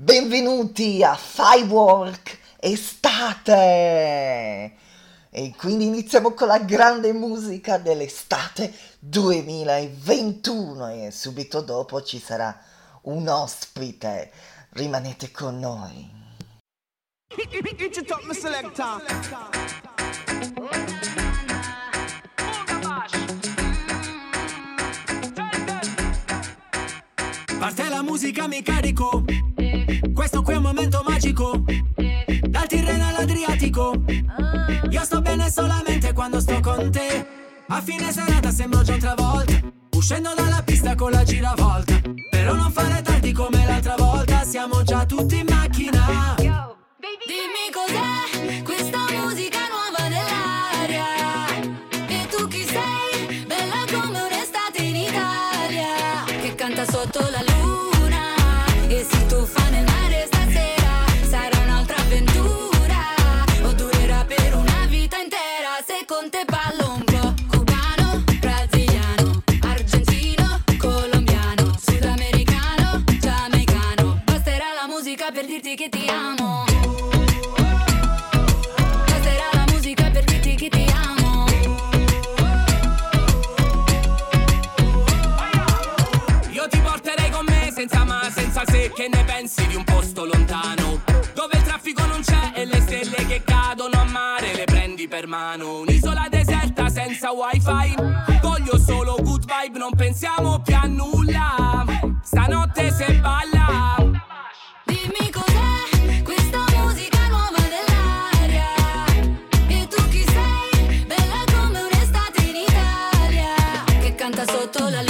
benvenuti a Firework Estate! E quindi iniziamo con la grande musica dell'estate 2021 e subito dopo ci sarà un ospite. Rimanete con noi. Parte la musica, mi carico. Questo qui è un momento magico. Dal Tirreno all'Adriatico. Io sto bene solamente quando sto con te. A fine serata sembro già un'altra volta. Uscendo dalla pista con la giravolta. Però non fare tardi come l'altra volta. Siamo già tutti in macchina. Per dirti che ti amo. Basterà la musica per dirti che ti amo. Io ti porterei con me senza ma, senza se Che ne pensi di un posto lontano Dove il traffico non c'è e le stelle che cadono a mare Le prendi per mano. Un'isola deserta senza wifi Voglio solo good vibe, non pensiamo più a nulla. Stanotte se balla canta sotto la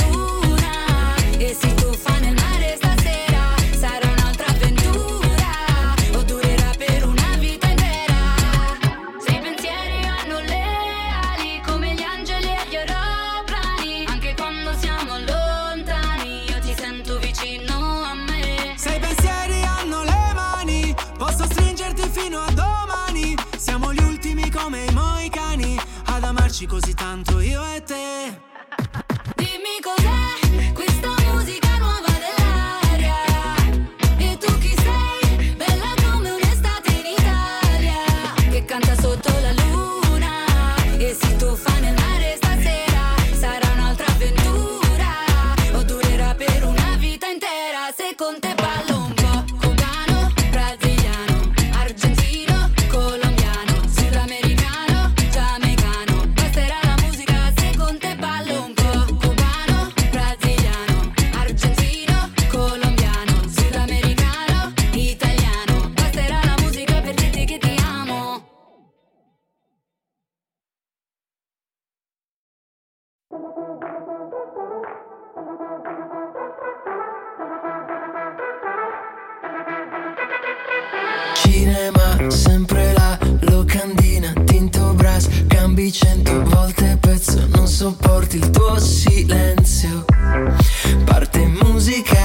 Cinema, sempre la locandina, tinto brass, cambi cento volte pezzo, non sopporti il tuo silenzio. Parte musica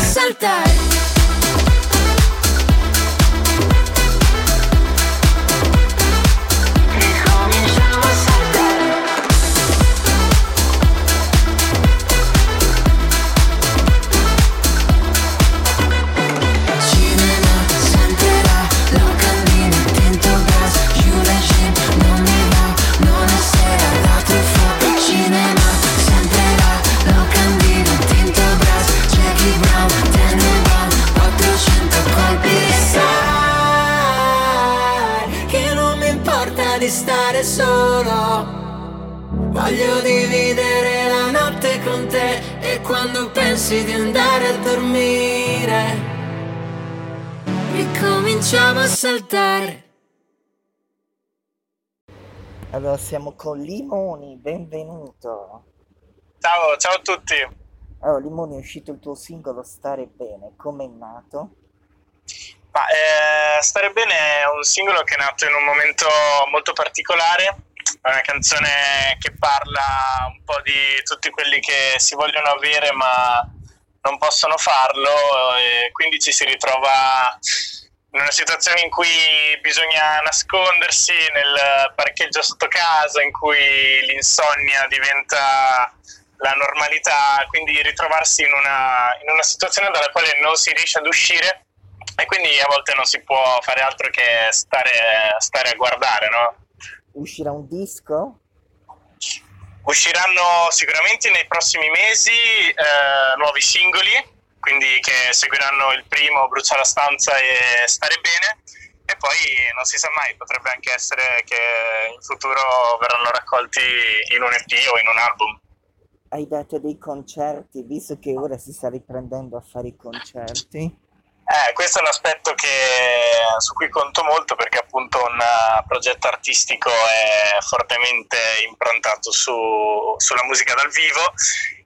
saltar. Solo. Voglio dividere la notte con te e quando pensi di andare a dormire, ricominciamo a saltare. Allora siamo con Limoni, benvenuto. Ciao, ciao a tutti. Allora Limoni è uscito il tuo singolo Stare Bene, come è nato? Ma, eh, Stare bene è un singolo che è nato in un momento molto particolare, è una canzone che parla un po' di tutti quelli che si vogliono avere ma non possono farlo e quindi ci si ritrova in una situazione in cui bisogna nascondersi nel parcheggio sotto casa, in cui l'insonnia diventa la normalità, quindi ritrovarsi in una, in una situazione dalla quale non si riesce ad uscire e quindi a volte non si può fare altro che stare, stare a guardare, no? Uscirà un disco? Usciranno sicuramente nei prossimi mesi eh, nuovi singoli, quindi che seguiranno il primo Brucia la stanza e Stare bene e poi non si sa mai, potrebbe anche essere che in futuro verranno raccolti in un EP o in un album. Hai dato dei concerti, visto che ora si sta riprendendo a fare i concerti? Eh, questo è un aspetto che- su cui conto molto perché appunto un eh, progetto artistico è fortemente improntato su- sulla musica dal vivo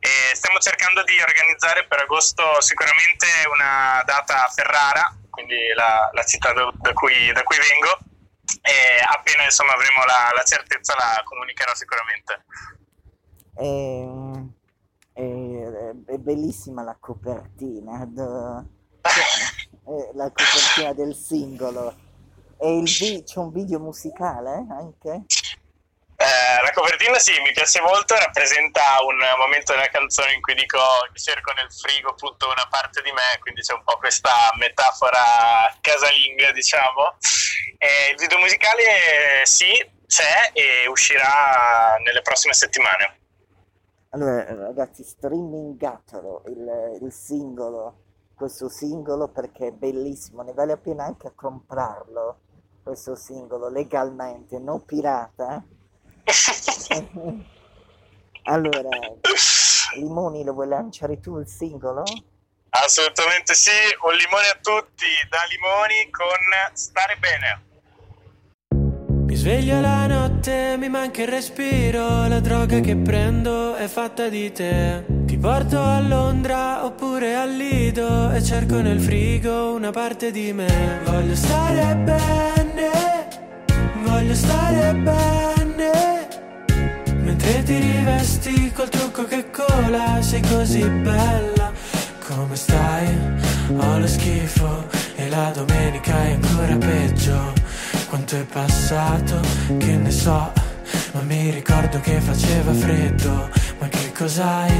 e stiamo cercando di organizzare per agosto sicuramente una data a Ferrara, quindi la, la città da, da cui, da cui vengo e appena insomma avremo la, la certezza la comunicherò sicuramente. Ehm, È, è bellissima la copertina, do- eh, la copertina del singolo. E il vi- c'è un video musicale anche? Eh, la copertina sì, mi piace molto, rappresenta un momento della canzone in cui dico cerco nel frigo appunto una parte di me, quindi c'è un po' questa metafora casalinga, diciamo. E il video musicale sì, c'è e uscirà nelle prossime settimane. Allora, ragazzi, streamingatelo il, il singolo, questo singolo perché è bellissimo, ne vale la pena anche comprarlo, questo singolo, legalmente, non pirata. Allora, Limoni, lo vuoi lanciare tu il singolo? Assolutamente sì, un limone a tutti da Limoni con Stare Bene. Mi sveglio la notte, mi manca il respiro, la droga che prendo è fatta di te. Porto a Londra oppure al Lido e cerco nel frigo una parte di me. Voglio stare bene, voglio stare bene. Mentre ti rivesti col trucco che cola, sei così bella. Come stai? Ho lo schifo e la domenica è ancora peggio. Quanto è passato, che ne so, ma mi ricordo che faceva freddo. Cos'hai?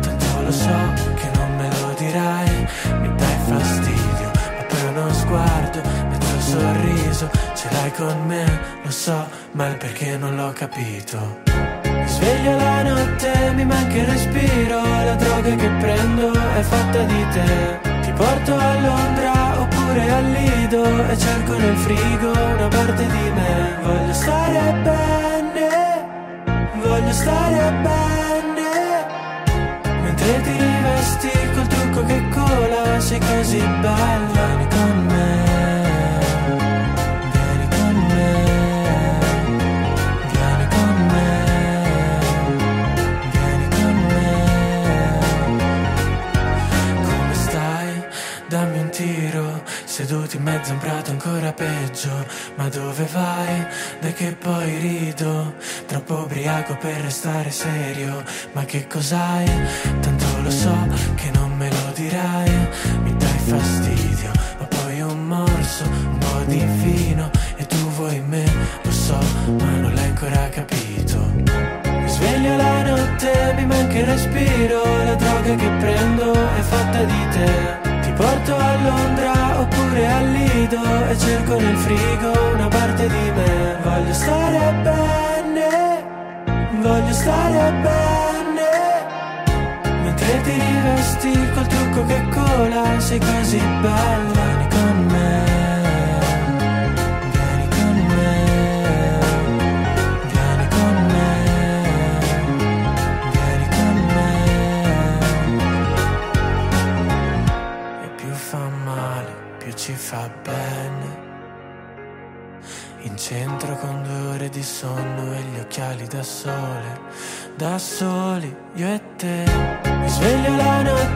Tanto lo so che non me lo dirai. Mi dai fastidio, ma poi uno sguardo, mezzo sorriso, ce l'hai con me, lo so, ma il perché non l'ho capito. Mi sveglio la notte, mi manca il respiro, la droga che prendo è fatta di te. Ti porto a Londra oppure al Lido e cerco nel frigo una parte di me. Voglio stare bene, voglio stare bene. Mentre ti rivesti col trucco che cola, sei così bella, vieni con me. Vieni con me. Vieni con me, vieni con me. Come stai? Dammi un tiro, seduti in mezzo a un prato ancora peggio. Ma dove vai? Dai che poi rido, troppo ubriaco per restare serio. Ma che cos'hai? Tanto frigo una parte di me. Voglio stare bene, voglio stare bene. Mentre ti rivesti col trucco che cola, sei così bella,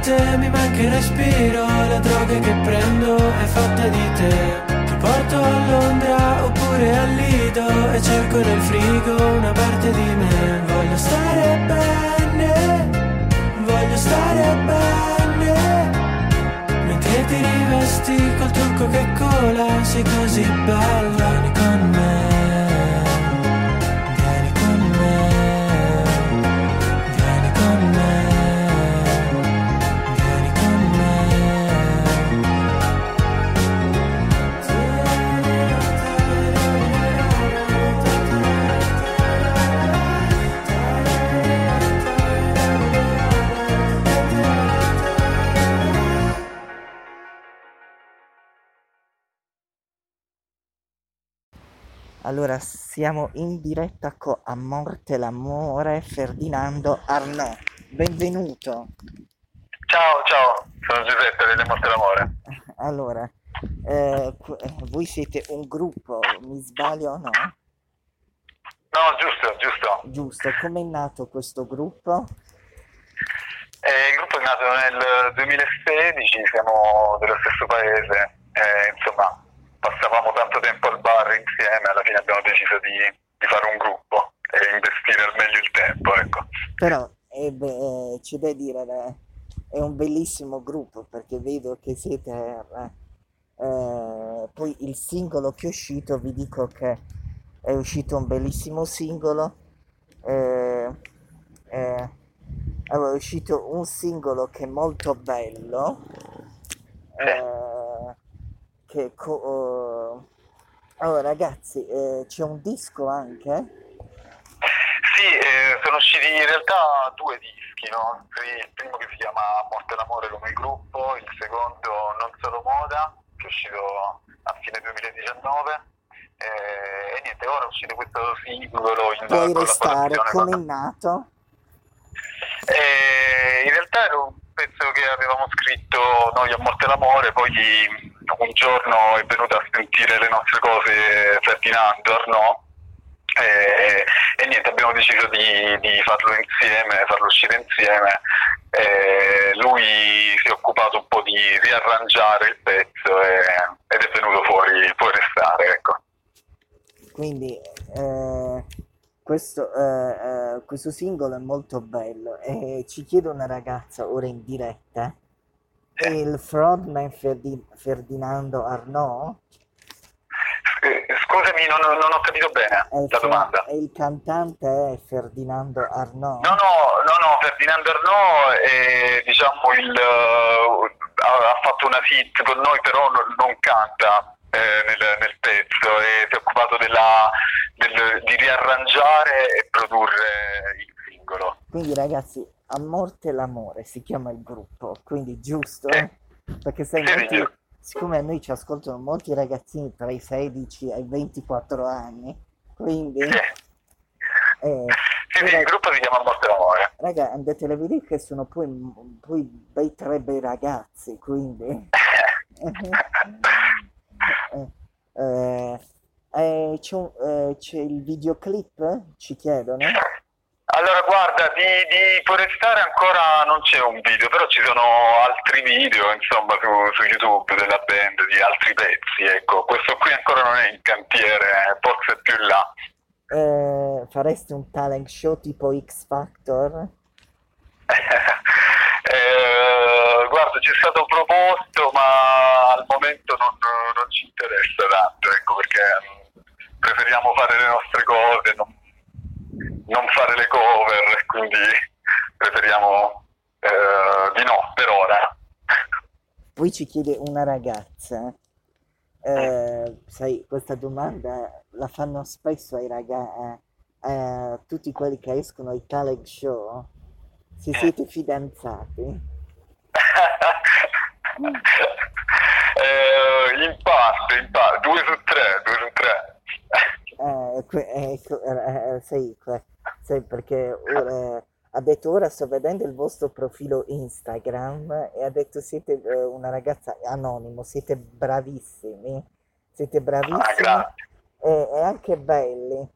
notte, mi manca il respiro, la droga che prendo è fatta di te. Ti porto a Londra oppure al Lido e cerco nel frigo una parte di me. Voglio stare bene, voglio stare bene. Mentre ti rivesti col trucco che cola, sei così bella, con me. Allora, siamo in diretta con A Morte l'Amore, Ferdinando Arnaud. Benvenuto. Ciao, ciao, sono Giuseppe delle Morte d'Amore. Allora, eh, voi siete un gruppo, mi sbaglio o no? No, giusto, giusto. Giusto, com'è nato questo gruppo? Eh, il gruppo è nato nel 2016, siamo dello stesso paese, eh, insomma, passavamo tanto tempo insieme, alla fine abbiamo deciso di, di fare un gruppo e investire al meglio il tempo, ecco. Però eh, beh, eh, c'è da dire, eh, è un bellissimo gruppo perché vedo che siete... eh, poi il singolo che è uscito, vi dico che è uscito un bellissimo singolo. eh, eh, è uscito un singolo che è molto bello. che co- allora, ragazzi, eh, c'è un disco anche. Sì, eh, sono usciti in realtà due dischi, no? Il primo che si chiama Morte d'Amore come gruppo, il secondo Non Solo Moda, che è uscito a fine 2019. eh, e niente, ora è uscito questo singolo in Puoi restare, come è nato? Eh, in realtà era un pezzo che avevamo scritto noi a Morte d'Amore, poi un giorno è venuto a sentire le nostre cose Ferdinando Arnaud e, e niente, abbiamo deciso di, di farlo insieme, farlo uscire insieme. Eh, lui si è occupato un po' di riarrangiare il pezzo e- ed è venuto fuori, può restare, ecco. Quindi eh, questo, eh, eh, questo singolo è molto bello e ci chiede una ragazza ora in diretta, è il frontman Ferdi- Ferdinando Arnaud? Eh, Scusami, non, non ho capito bene il, la fro- domanda. e il cantante è Ferdinando Arnaud? No, no, no, no, Ferdinando Arnaud è, diciamo, il, eh, ha, ha fatto una hit con noi, però non, non canta eh, nel, nel pezzo e si è occupato della- del- di riarrangiare e produrre il singolo. Quindi ragazzi, A Morte l'Amore si chiama il gruppo, quindi giusto? Sì. Perché sai, molti- siccome a noi ci ascoltano molti ragazzini tra i 16 e i 24 anni, quindi... Sì, eh, sì, sì, il gruppo si chiama Morte d'Amore. Raga, andate a vedere che sono poi, poi bei tre bei ragazzi, quindi... Eh, eh, eh, c'è, un- eh, c'è il videoclip? Ci chiedono? Allora, guarda, di, di Forestare ancora non c'è un video, però ci sono altri video, insomma, su, su YouTube della band, di altri pezzi, ecco. Questo qui ancora non è in cantiere, forse più in là. Eh, faresti un talent show tipo X Factor? Eh, guarda, ci è stato proposto, ma al momento non, non ci interessa tanto, ecco, perché mm, preferiamo fare le nostre cose, non, non fare le cover, quindi preferiamo eh, di no per ora. Poi ci chiede una ragazza, eh, sai, questa domanda la fanno spesso ai ragazzi, a tutti quelli che escono ai talent show, se siete fidanzati. Eh, in parte, in parte, due su tre, due su tre. Eh, que- ecco, eh, eh, sai, sai, perché ora, ha detto ora sto vedendo il vostro profilo Instagram e ha detto siete eh, una ragazza anonimo, siete bravissimi, siete Ah, bravissimi grazie. e, e anche belli.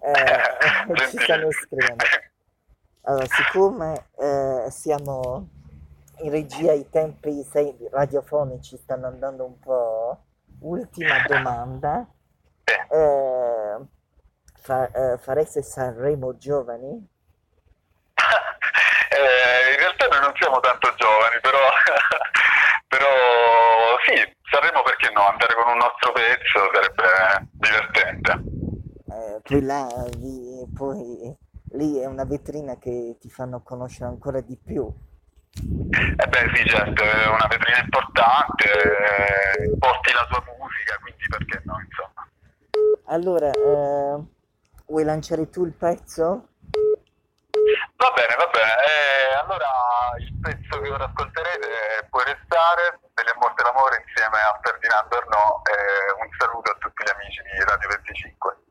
Eh, ci stanno Gentile. scrivendo. Allora, siccome eh, siamo in regia, i tempi sai, radiofonici stanno andando un po', ultima domanda. Sì. Eh, fa- eh, fareste Sanremo giovani? Eh, in realtà noi non siamo tanto giovani, però, però sì, Sanremo perché no? Andare con un nostro pezzo sarebbe divertente. Eh, poi là, vi- poi lì è una vetrina che ti fanno conoscere ancora di più. Eh beh sì, certo, è una vetrina importante, eh, porti la tua musica, quindi perché no, insomma. Allora, eh, vuoi lanciare tu il pezzo? Va bene, va bene. Eh, allora il pezzo che ora ascolterete può restare delle morte l'amore insieme a Ferdinando Arnaud e un saluto a tutti gli amici di Radio 25.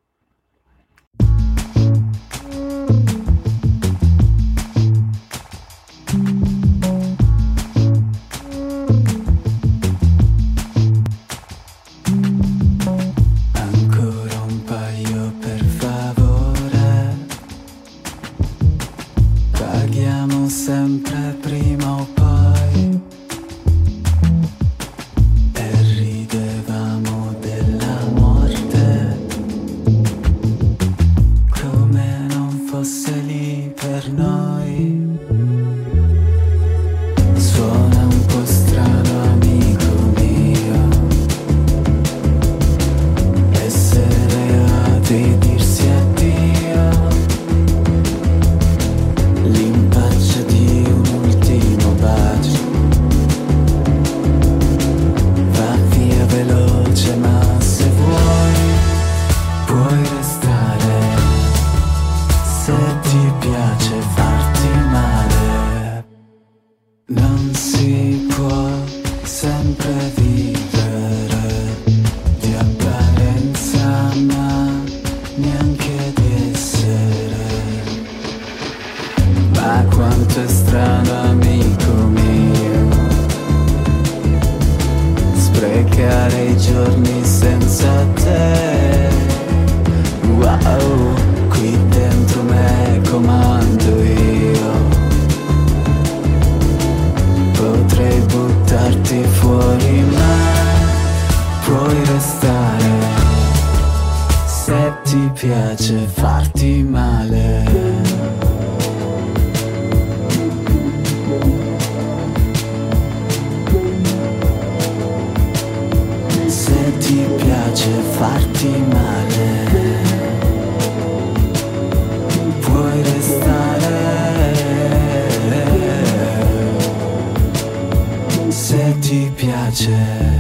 Giorni senza te ti piace farti male, puoi restare. Se ti piace